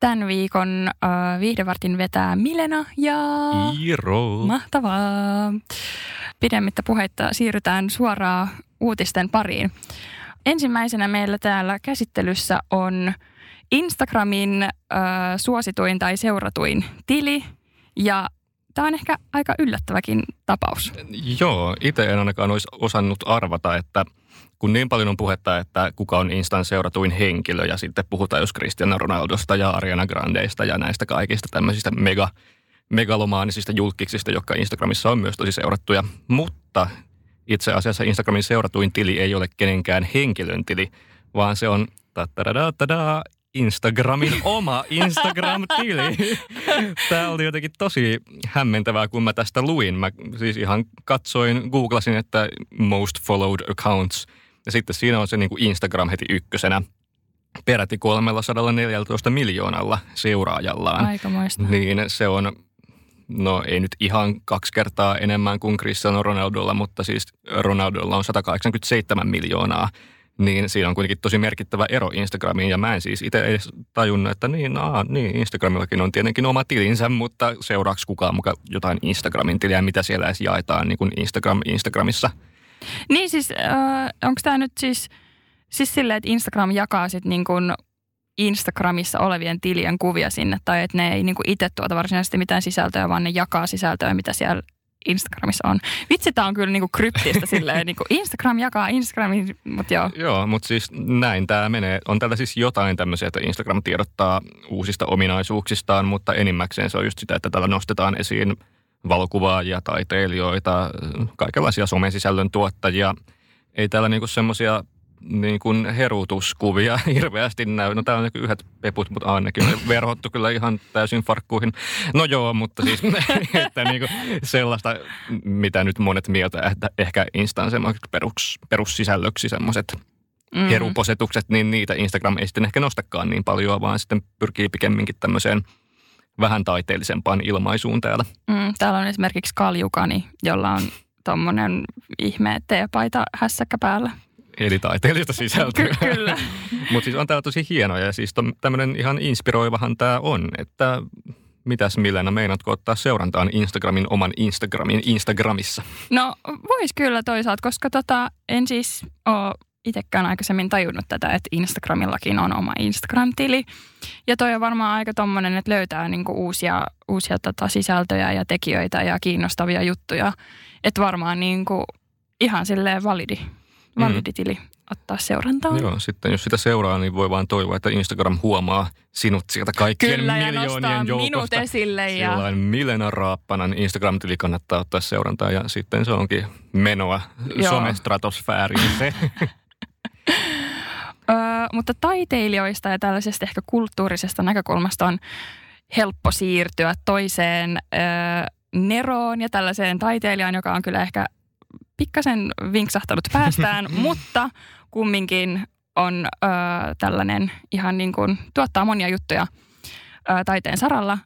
Tämän viikon äh, viihdevartin vetää Milena ja... Iiro. Mahtavaa. Pidemmittä puheitta siirrytään suoraan uutisten pariin. Ensimmäisenä meillä täällä käsittelyssä on Instagramin äh, suosituin tai seuratuin tili. Ja tämä on ehkä aika yllättäväkin tapaus. Joo, itse en ainakaan olisi osannut arvata, että kun niin paljon on puhetta, että kuka on Instan seuratuin henkilö ja sitten puhutaan jos Cristiano Ronaldosta ja Ariana Grandeista ja näistä kaikista tämmöisistä mega, megalomaanisista julkiksista, jotka Instagramissa on myös tosi seurattuja. Mutta itse asiassa Instagramin seuratuin tili ei ole kenenkään henkilön tili, vaan se on Instagramin oma Instagram-tili. Tämä oli jotenkin tosi hämmentävää, kun mä tästä luin. Mä siis ihan katsoin, googlasin, että most followed accounts. Ja sitten siinä on se niin kuin Instagram heti ykkösenä peräti 314 miljoonalla seuraajallaan. Aikamoista. Niin se on, no ei nyt ihan kaksi kertaa enemmän kuin Cristiano Ronaldolla, mutta siis Ronaldolla on 187 miljoonaa niin siinä on kuitenkin tosi merkittävä ero Instagramiin. Ja mä en siis itse edes tajunnut, että niin, aa, niin, Instagramillakin on tietenkin oma tilinsä, mutta seuraaks kukaan muka jotain Instagramin tiliä, mitä siellä edes jaetaan niin kuin Instagram Instagramissa. Niin siis, äh, onko tämä nyt siis, siis silleen, että Instagram jakaa sitten niin kuin Instagramissa olevien tilien kuvia sinne, tai että ne ei niin kuin itse tuota varsinaisesti mitään sisältöä, vaan ne jakaa sisältöä, mitä siellä Instagramissa on. Vitsi, tämä on kyllä niinku kryptistä silleen, niinku Instagram jakaa Instagramin, mutta joo. Joo, mutta siis näin tämä menee. On täällä siis jotain tämmöisiä, että Instagram tiedottaa uusista ominaisuuksistaan, mutta enimmäkseen se on just sitä, että täällä nostetaan esiin valokuvaajia, taiteilijoita, kaikenlaisia somesisällön tuottajia. Ei täällä niinku semmoisia niin kuin herutuskuvia hirveästi näy. No täällä on yhdet peput, mutta ainakin verhottu kyllä ihan täysin farkkuihin. No joo, mutta siis että niin kuin sellaista, mitä nyt monet mieltä, että ehkä Instan semmoiseksi perus, perussisällöksi semmoiset mm. heruposetukset, niin niitä Instagram ei sitten ehkä nostakaan niin paljon, vaan sitten pyrkii pikemminkin tämmöiseen vähän taiteellisempaan ilmaisuun täällä. Mm, täällä on esimerkiksi kaljukani, jolla on tuommoinen ihme teepaita hässäkkä päällä eli taiteellista sisältöä. Ky- kyllä. Mutta siis on täällä tosi hienoja ja siis tämmöinen ihan inspiroivahan tämä on, että mitäs Milena, meinaatko ottaa seurantaan Instagramin oman Instagramin Instagramissa? No vois kyllä toisaalta, koska tota, en siis ole itsekään aikaisemmin tajunnut tätä, että Instagramillakin on oma Instagram-tili. Ja toi on varmaan aika tommonen, että löytää niinku uusia, uusia tota sisältöjä ja tekijöitä ja kiinnostavia juttuja. Että varmaan niinku ihan silleen validi validitili mm. ottaa seurantaan. Joo, sitten jos sitä seuraa, niin voi vaan toivoa, että Instagram huomaa sinut sieltä kaikkien Kyllä, miljoonien joukosta. minut esille. Ja... Sillain Milena Raappanan Instagram-tili kannattaa ottaa seurantaa ja sitten se onkin menoa somestratosfääriin se. Öö, mutta taiteilijoista ja tällaisesta ehkä kulttuurisesta näkökulmasta on helppo siirtyä toiseen öö, Neroon ja tällaiseen taiteilijaan, joka on kyllä ehkä pikkasen vinksahtanut päästään, mutta kumminkin on ö, tällainen ihan niin kuin tuottaa monia juttuja ö, taiteen saralla.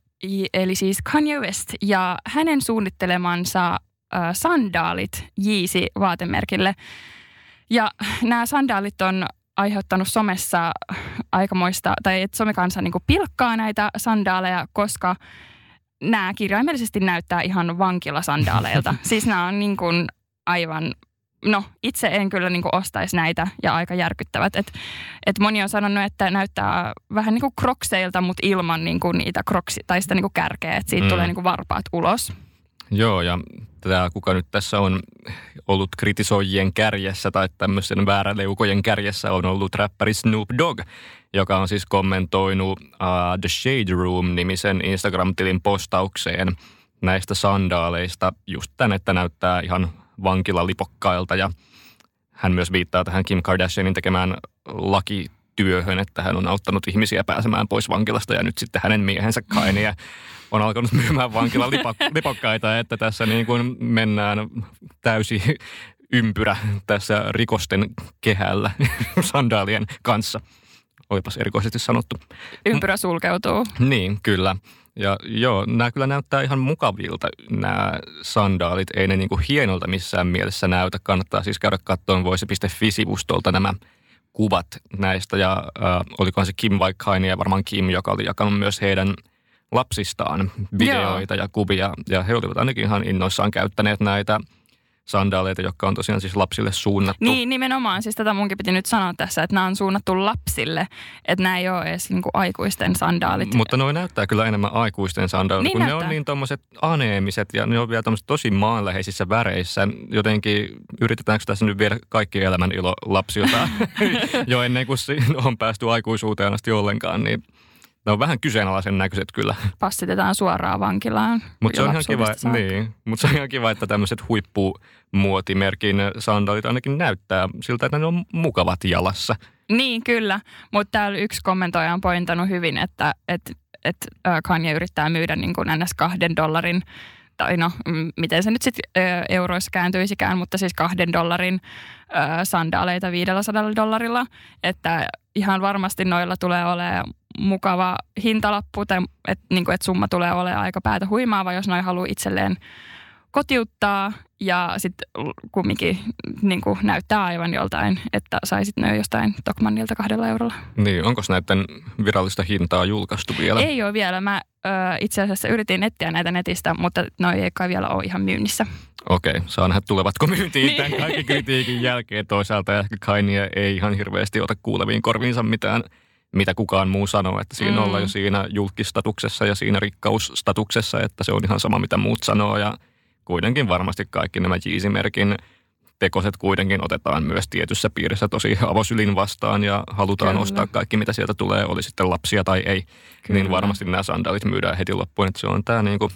Eli siis Kanye West ja hänen suunnittelemansa ö, sandaalit Yeezy vaatemerkille. Ja nämä sandaalit on aiheuttanut somessa aikamoista, tai että somekansa niin pilkkaa näitä sandaaleja, koska nämä kirjaimellisesti näyttää ihan vankilasandaaleilta. siis nämä on niin kuin aivan no itse en kyllä niin ostaisi näitä ja aika järkyttävät. Et, et moni on sanonut, että näyttää vähän niin kuin krokseilta, mutta ilman niin kuin niitä kroksi, tai sitä niin kuin kärkeä, että siitä mm. tulee niin kuin varpaat ulos. Joo, ja tämä kuka nyt tässä on ollut kritisoijien kärjessä tai tämmöisen vääräleukojen kärjessä on ollut räppäri Snoop Dogg, joka on siis kommentoinut uh, The Shade Room-nimisen Instagram-tilin postaukseen näistä sandaaleista just tän, että näyttää ihan vankilalipokkailta ja hän myös viittaa tähän Kim Kardashianin tekemään laki työhön, että hän on auttanut ihmisiä pääsemään pois vankilasta ja nyt sitten hänen miehensä Kainia on alkanut myymään vankilan lipokkaita, että tässä niin kuin mennään täysi ympyrä tässä rikosten kehällä sandaalien kanssa. Olipas erikoisesti sanottu. Ympyrä sulkeutuu. Niin, kyllä. Ja joo, nämä kyllä näyttää ihan mukavilta nämä sandaalit. Ei ne niinku hienolta missään mielessä näytä. Kannattaa siis käydä katsomaan voisi.fi-sivustolta nämä kuvat näistä. Ja äh, olikohan se Kim Vaikkaini ja varmaan Kim, joka oli jakanut myös heidän lapsistaan videoita Joo. ja kuvia. Ja he olivat ainakin ihan innoissaan käyttäneet näitä – sandaaleita, jotka on tosiaan siis lapsille suunnattu. Niin, nimenomaan. Siis tätä munkin piti nyt sanoa tässä, että nämä on suunnattu lapsille, että nämä ei ole edes niin kuin aikuisten sandaalit. Mutta noin näyttää kyllä enemmän aikuisten sandaalit, niin kun näyttää. ne on niin tuommoiset aneemiset ja ne on vielä tämmöiset tosi maanläheisissä väreissä. Jotenkin yritetäänkö tässä nyt viedä kaikki elämän ilo lapsilta jo ennen kuin on päästy aikuisuuteen asti ollenkaan, niin ne on vähän kyseenalaisen näköiset kyllä. Passitetaan suoraan vankilaan. Mutta se on ihan kiva, niin, mutta se on ihan kiva, että tämmöiset huippumuotimerkin sandaalit ainakin näyttää siltä, että ne on mukavat jalassa. Niin, kyllä. Mutta täällä yksi kommentoija on pointannut hyvin, että et, et, Kanye yrittää myydä niin kuin ns. kahden dollarin tai no, miten se nyt sitten euroissa kääntyisikään, mutta siis kahden dollarin sandaaleita 500 dollarilla, että ihan varmasti noilla tulee olemaan mukava hintalappu, että niin että summa tulee olemaan aika päätä huimaava, jos noin haluaa itselleen kotiuttaa ja sitten kumminkin niin kuin näyttää aivan joltain, että saisit ne jostain Tokmannilta kahdella eurolla. Niin, onko näiden virallista hintaa julkaistu vielä? Ei ole vielä. Mä ö, itse asiassa yritin etsiä näitä netistä, mutta ne ei kai vielä ole ihan myynnissä. Okei, saa nähdä tulevatko myyntiin niin. tämän kaiken kritiikin jälkeen. Toisaalta ehkä Kainia ei ihan hirveästi ota kuuleviin korviinsa mitään mitä kukaan muu sanoo, että siinä mm. ollaan jo siinä julkistatuksessa ja siinä rikkausstatuksessa, että se on ihan sama mitä muut sanoo ja kuitenkin varmasti kaikki nämä Jeezy-merkin tekoset kuitenkin otetaan myös tietyssä piirissä tosi avosylin vastaan ja halutaan Kyllä. ostaa kaikki, mitä sieltä tulee, oli sitten lapsia tai ei, niin Kyllä. niin varmasti nämä sandaalit myydään heti loppuun. Että se on tämä niinku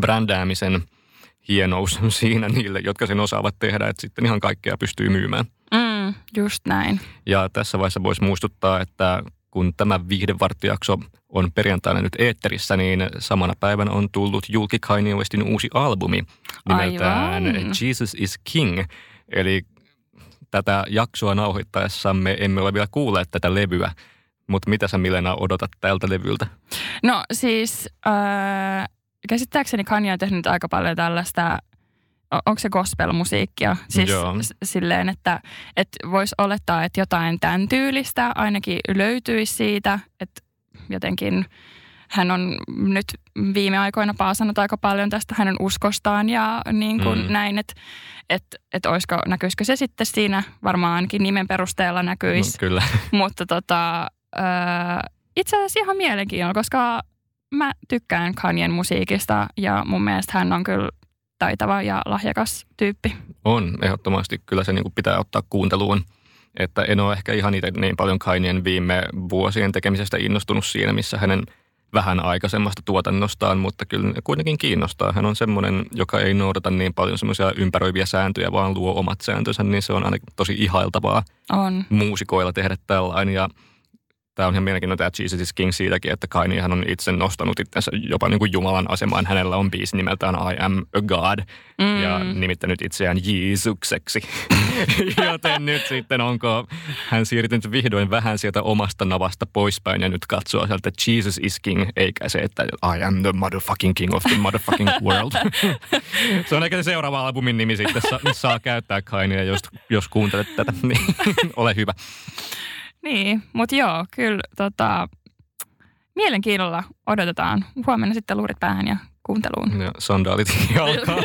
brändäämisen hienous siinä niille, jotka sen osaavat tehdä, että sitten ihan kaikkea pystyy myymään. Just näin. Ja tässä vaiheessa voisi muistuttaa, että kun tämä viihdevarttijakso on perjantaina nyt eetterissä, niin samana päivänä on tullut julki Kanye Westin uusi albumi nimeltään Aivan. Jesus is King. Eli tätä jaksoa nauhoittaessamme emme ole vielä kuulleet tätä levyä, mutta mitä sä Milena odotat tältä levyltä? No siis äh, käsittääkseni Kanye on tehnyt aika paljon tällaista onko se gospel-musiikkia? Siis Joo. silleen, että, että voisi olettaa, että jotain tämän tyylistä ainakin löytyisi siitä, että jotenkin hän on nyt viime aikoina paasannut aika paljon tästä hänen uskostaan ja niin kuin mm. näin, että että että olisiko, näkyisikö se sitten siinä, varmaan ainakin nimen perusteella näkyisi. No, kyllä. Mutta tota, itse asiassa ihan mielenkiinnolla, koska mä tykkään Kanyen musiikista ja mun mielestä hän on kyllä taitava ja lahjakas tyyppi. On, ehdottomasti. Kyllä se niin kuin pitää ottaa kuunteluun. Että en ole ehkä ihan itse niin paljon Kainien viime vuosien tekemisestä innostunut siinä, missä hänen vähän aikaisemmasta tuotannostaan, mutta kyllä kuitenkin kiinnostaa. Hän on semmoinen, joka ei noudata niin paljon semmoisia ympäröiviä sääntöjä, vaan luo omat sääntönsä, niin se on ainakin tosi ihailtavaa on. muusikoilla tehdä tällainen. Ja Tämä on ihan mielenkiintoinen tämä Jesus is King siitäkin, että hän on itse nostanut itsensä jopa niin kuin Jumalan asemaan. Hänellä on biisi nimeltään I am a God mm. ja nimittänyt itseään Jeesukseksi. Joten nyt sitten onko hän siirtynyt vihdoin vähän sieltä omasta navasta poispäin ja nyt katsoo sieltä, että Jesus is King, eikä se, että I am the motherfucking king of the motherfucking world. se on ehkä se seuraava albumin nimi sitten, saa käyttää Kainia, jos, jos kuuntelet tätä, niin ole hyvä. Niin, mutta joo, kyllä tota, mielenkiinnolla odotetaan. Huomenna sitten luurit päähän ja kuunteluun. Ja sandaalit jalkaan.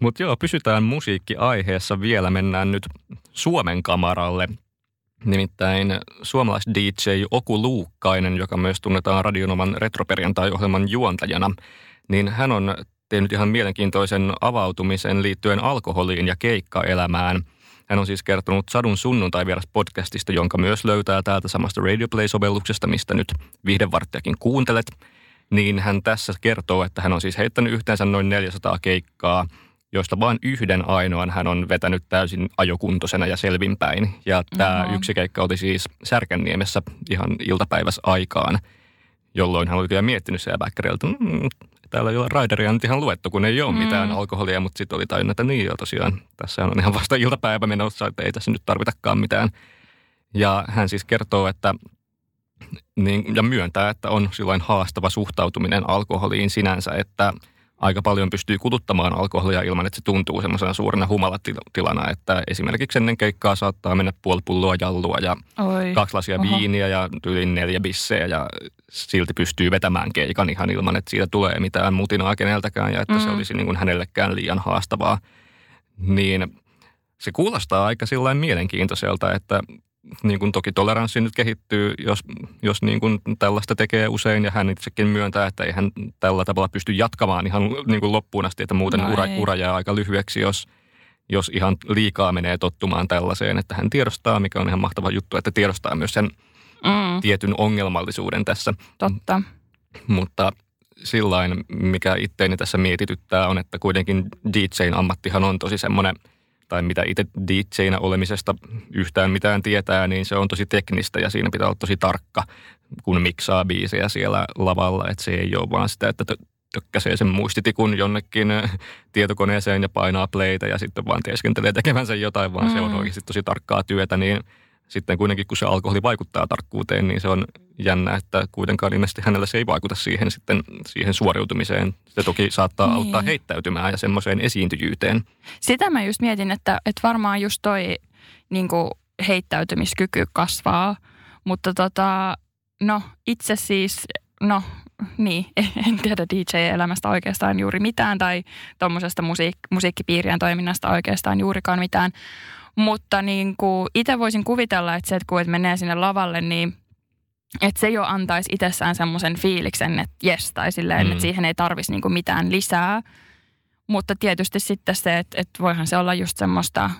mutta joo, pysytään musiikkiaiheessa vielä. Mennään nyt Suomen kamaralle. Nimittäin suomalais DJ Oku Luukkainen, joka myös tunnetaan Radionoman retroperjantai-ohjelman juontajana, niin hän on tehnyt ihan mielenkiintoisen avautumisen liittyen alkoholiin ja keikkaelämään – hän on siis kertonut Sadun sunnuntai vieras podcastista, jonka myös löytää täältä samasta Radio Play-sovelluksesta, mistä nyt viihdevarttiakin kuuntelet. Niin hän tässä kertoo, että hän on siis heittänyt yhteensä noin 400 keikkaa joista vain yhden ainoan hän on vetänyt täysin ajokuntoisena ja selvinpäin. Ja tämä Oho. yksi keikka oli siis Särkänniemessä ihan iltapäivässä aikaan, jolloin hän oli kyllä miettinyt siellä backerilta, mm, täällä ei ole raideria nyt ihan luettu, kun ei ole Mm. mitään alkoholia, mutta sitten oli tajunnut, että niin joo tosiaan, tässä on ihan vasta iltapäivä menossa, että ei tässä nyt tarvitakaan mitään. Ja hän siis kertoo, että niin, ja myöntää, että on sillain haastava suhtautuminen alkoholiin sinänsä, että aika paljon pystyy kuluttamaan alkoholia ilman, että se tuntuu semmoisena suurena humalatilana, että esimerkiksi ennen keikkaa saattaa mennä puoli pulloa jallua ja Oi. kaksi lasia Oho. viiniä ja yli neljä bissejä ja silti pystyy vetämään keikan ihan ilman, että siitä tulee mitään mutinaa keneltäkään ja että se Mm. olisi niin kuin hänellekään liian haastavaa. Niin se kuulostaa aika sillä mielenkiintoiselta, että niin kuin toki toleranssi nyt kehittyy, jos, jos niin kuin tällaista tekee usein ja hän itsekin myöntää, että ei hän tällä tavalla pysty jatkamaan ihan niin kuin loppuun asti, että muuten No ura, ei. ura jää aika lyhyeksi, jos, jos ihan liikaa menee tottumaan tällaiseen, että hän tiedostaa, mikä on ihan mahtava juttu, että tiedostaa myös sen Mm, tietyn ongelmallisuuden tässä, totta. mutta sillain, mikä itteeni tässä mietityttää, on, että kuitenkin DJn ammattihan on tosi semmoinen, tai mitä itse DJnä olemisesta yhtään mitään tietää, niin se on tosi teknistä ja siinä pitää olla tosi tarkka, kun miksaa biisejä siellä lavalla, että se ei ole vaan sitä, että tö- tökkäsee sen muistitikun jonnekin tietokoneeseen ja painaa playtä ja sitten vaan teeskentelee tekevänsä jotain, vaan se on Mm. oikeasti tosi tarkkaa työtä, niin sitten kuitenkin kun se alkoholi vaikuttaa tarkkuuteen, niin se on jännä, että kuitenkaan ilmeisesti hänellä se ei vaikuta siihen, sitten, siihen suoriutumiseen. Se toki saattaa Niin. auttaa heittäytymään ja semmoiseen esiintyjyyteen. Sitä mä just mietin, että, että varmaan just toi niin kuin heittäytymiskyky kasvaa, mutta tota, no itse siis, no niin, en tiedä DJ-elämästä oikeastaan juuri mitään tai tuommoisesta musiik- musiikkipiirien toiminnasta oikeastaan juurikaan mitään, mutta niin kuin itse voisin kuvitella, että se, että kun et menee sinne lavalle, niin että se jo antaisi itsessään semmoisen fiiliksen, että jes, tai silleen, Mm. että siihen ei tarvisi niinku mitään lisää. Mutta tietysti sitten se, että, että voihan se olla just semmoista,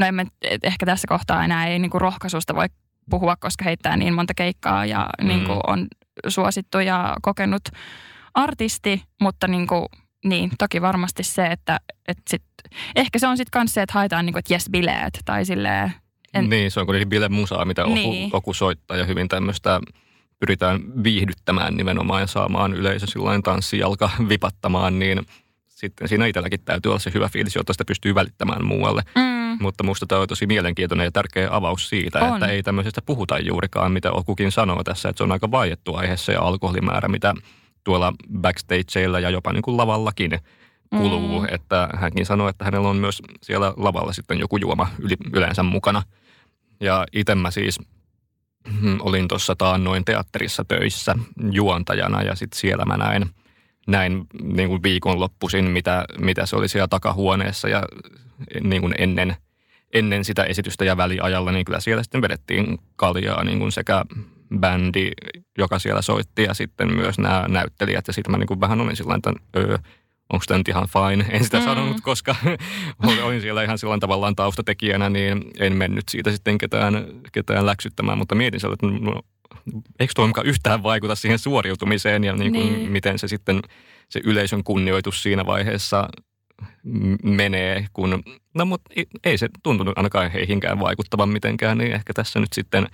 no et ehkä tässä kohtaa enää ei niinku rohkaisusta voi puhua, koska heittää niin monta keikkaa ja Mm. niinku on suosittu ja kokenut artisti, mutta niinku, niin, toki varmasti se, että, että sit, ehkä se on sitten kanssa se, että haetaan niinku, että jes bileet tai silleen, En-. Niin, se on kuitenkin bile musaa, mitä Oku, Niin. Oku soittaa ja hyvin tämmöistä pyritään viihdyttämään nimenomaan ja saamaan yleisö sillain tanssijalka vipattamaan, niin sitten siinä itselläkin täytyy olla se hyvä fiilis, jotta sitä pystyy välittämään muualle. mm, Mutta musta tämä on tosi mielenkiintoinen ja tärkeä avaus siitä, On. että ei tämmöisestä puhuta juurikaan, mitä Okukin sanoo tässä, että se on aika vaiettu aihe se alkoholimäärä, mitä tuolla backstageilla ja jopa niin kuin lavallakin kuluu. Mm. Että hänkin sanoo, että hänellä on myös siellä lavalla sitten joku juoma yleensä mukana. Ja itse mä siis mm, olin tuossa taannoin teatterissa töissä juontajana ja sitten siellä mä näin, näin niin kuin viikonloppuisin, mitä, mitä se oli siellä takahuoneessa ja niin kuin ennen, ennen sitä esitystä ja väliajalla, niin kyllä siellä sitten vedettiin kaljaa niin kuin sekä bändi, joka siellä soitti ja sitten myös nämä näyttelijät ja sitten mä niin kuin vähän olin sillä että öö, onko tämä nyt ihan fine. En sitä Mm. sanonut, koska olin- siellä ihan sillä tavallaan taustatekijänä, niin en mennyt siitä sitten ketään, ketään läksyttämään, mutta mietin siellä, että no, eikö tuo yhtään vaikuta siihen suoriutumiseen ja niin kuin Niin. miten se sitten se yleisön kunnioitus siinä vaiheessa menee, kun, no mutta ei- ei se tuntunut ainakaan heihinkään vaikuttavan mitenkään, niin ehkä tässä nyt sitten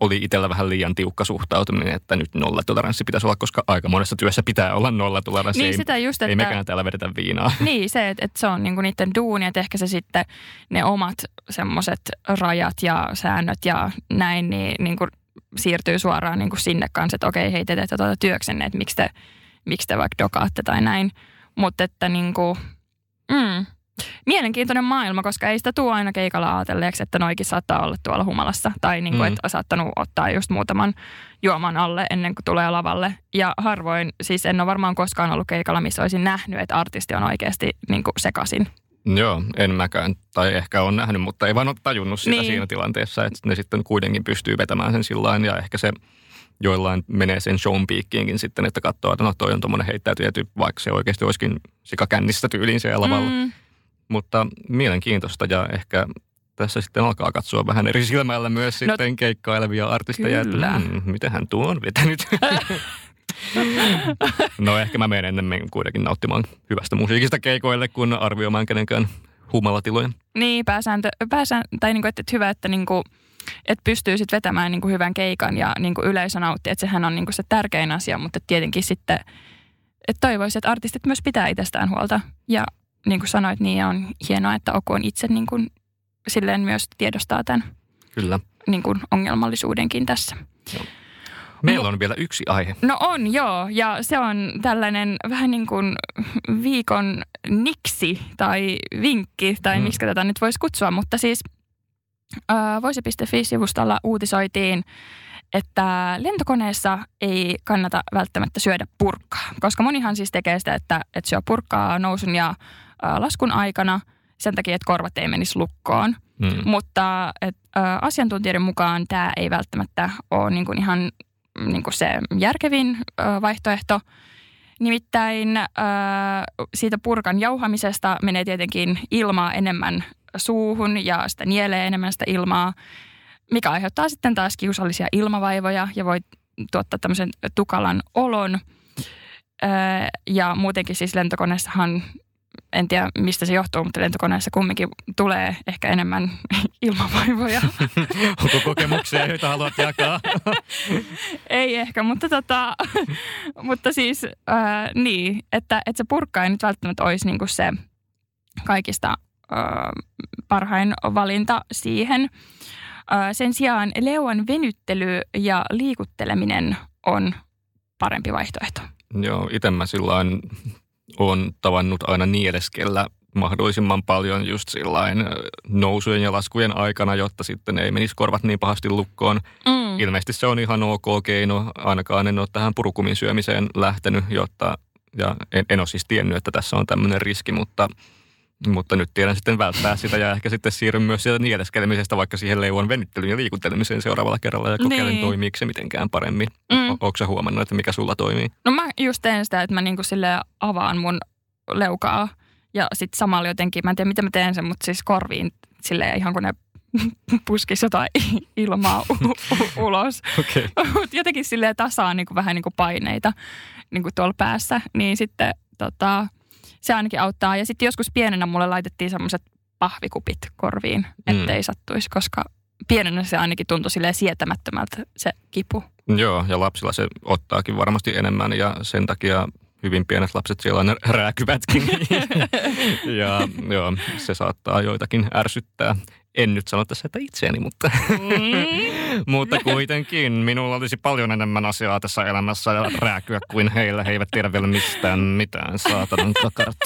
oli itsellä vähän liian tiukka suhtautuminen, että nyt nollatoleranssi pitäisi olla, koska aika monessa työssä pitää olla nollatoleranssi. niin ei, sitä just, ei että... mekään täällä vedetä viinaa. Niin, se, että, että se on niinku niiden duuni, että ehkä se sitten ne omat semmoiset rajat ja säännöt ja näin, niin niinku siirtyy suoraan niinku sinne kanssa, että okei, hei, te teette tuota työksenne, että miksi te, miksi te vaikka dokaatte tai näin. Mutta että niinku, mm, mielenkiintoinen maailma, koska ei sitä tuo aina keikalla ajatelleeksi, että noikin saattaa olla tuolla humalassa. Tai niinku, Mm. että on saattanut ottaa just muutaman juoman alle ennen kuin tulee lavalle. Ja harvoin, siis en ole varmaan koskaan ollut keikalla, missä olisin nähnyt, että artisti on oikeasti niinku sekasin. Joo, en mäkään. Tai ehkä on nähnyt, mutta ei vaan ole tajunnut sitä Niin. niin. siinä tilanteessa, että ne sitten kuitenkin pystyy vetämään sen sillä ja ehkä se joillain menee sen shown piikkiinkin sitten, että katsoo, että no toi on tuommoinen heittäytyjä tyyppi, vaikka se oikeasti olisikin sikakännissä tyyliin siellä lavalla. Mm. Mm, Mutta mielenkiintoista ja ehkä tässä sitten alkaa katsoa vähän eri silmällä myös No, sitten keikkailevia artisteja, kyllä. että hmm, miten hän tuo on vetänyt. no ehkä mä menen ennemmin kuitenkin nauttimaan hyvästä musiikista keikoille, kun arvioimaan kenenkään humalatiloja. Niin, pääsääntö, pääsään, tai niin kuin, että, että hyvä, että niin kuin, että pystyy sitten vetämään niin kuin hyvän keikan ja niin kuin yleisö nauttii, että sehän on niin kuin se tärkein asia, mutta tietenkin sitten, että toivoisi, että artistit myös pitää itsestään huolta. Ja niin kuin sanoit, niin on hienoa, että Oku on itse niin kuin, silleen myös tiedostaa tämän Kyllä. niin kuin ongelmallisuudenkin tässä. Joo. Meillä on vielä yksi aihe. No on, joo. Ja se on tällainen vähän niin kuin viikon niksi tai vinkki, tai mm. miksi tätä nyt voisi kutsua. Mutta siis äh, voisi.fi-sivustolla uutisoitiin, että lentokoneessa ei kannata välttämättä syödä purkkaa. Koska monihan siis tekee sitä, että, että syö purkkaa nousun ja laskun aikana sen takia, että korvat ei menisi lukkoon. Mm. Mutta et, ä, asiantuntijoiden mukaan tämä ei välttämättä ole niin kuin ihan niin kuin se järkevin ö, vaihtoehto. Nimittäin ö, siitä purkan jauhamisesta menee tietenkin ilmaa enemmän suuhun ja sitä nielee enemmän sitä ilmaa, mikä aiheuttaa sitten taas kiusallisia ilmavaivoja ja voi tuottaa tämmöisen tukalan olon. Ja muutenkin siis lentokoneessahan en tiedä mistä se johtuu, mutta lentokoneessa kumminkin tulee ehkä enemmän ilmavaivoja. Onko kokemuksia, joita haluat jakaa? ei ehkä, mutta, tota, mutta siis äh, niin, että, että se purkka ei nyt välttämättä olisi niinku se kaikista äh, parhain valinta siihen. Äh, sen sijaan leuan venyttely ja liikutteleminen on parempi vaihtoehto. Joo, itse mä silloin on tavannut aina nieleskellä mahdollisimman paljon just sillain nousujen ja laskujen aikana, jotta sitten ei menisi korvat niin pahasti lukkoon. Mm. Ilmeisesti se on ihan ok keino, ainakaan en ole tähän purukumin syömiseen lähtenyt, jotta, ja en, en ole siis tiennyt, että tässä on tämmöinen riski, mutta, mutta nyt tiedän sitten välttää sitä ja ehkä sitten siirryn myös sieltä nieleskelemisestä vaikka siihen leivon venyttelyyn ja liikuttelemiseen seuraavalla kerralla ja kokeilen niin. toimiiko se mitenkään paremmin. Mm. Onko sä huomannut, että mikä sulla toimii? No mä just teen sitä, että mä niinku sille avaan mun leukaa ja sitten samalla jotenkin, mä en tiedä miten mä teen sen, mutta siis korviin silleen ihan kun ne puskisi jotain ilmaa u- u- ulos. Okay. jotenkin silleen tasaan niin kuin vähän niin kuin paineita niin kuin tuolla päässä, niin sitten tota, se ainakin auttaa. Ja sitten joskus pienenä mulle laitettiin semmoiset pahvikupit korviin, ettei mm. sattuisi, koska pienenä se ainakin tuntui silleen sietämättömältä se kipu. Joo, ja lapsilla se ottaakin varmasti enemmän ja sen takia hyvin pienet lapset siellä on rääkyvätkin. ja joo, se saattaa joitakin ärsyttää. En nyt sano tässä, että itseäni, mutta, mm. mutta kuitenkin minulla olisi paljon enemmän asiaa tässä elämässä ja rääkyä kuin heillä. He eivät tiedä vielä mistään mitään, saatanan kakarat.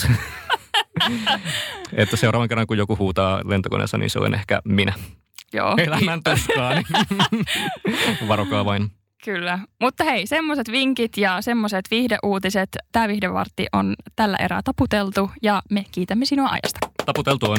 että seuraavan kerran, kun joku huutaa lentokoneessa, niin se on ehkä minä. Joo. Elämän tuskaan. Varokaa vain. Kyllä. Mutta hei, semmoiset vinkit ja semmoiset viihdeuutiset. Tämä viihdevartti on tällä erää taputeltu ja me kiitämme sinua ajasta. Taputeltu on.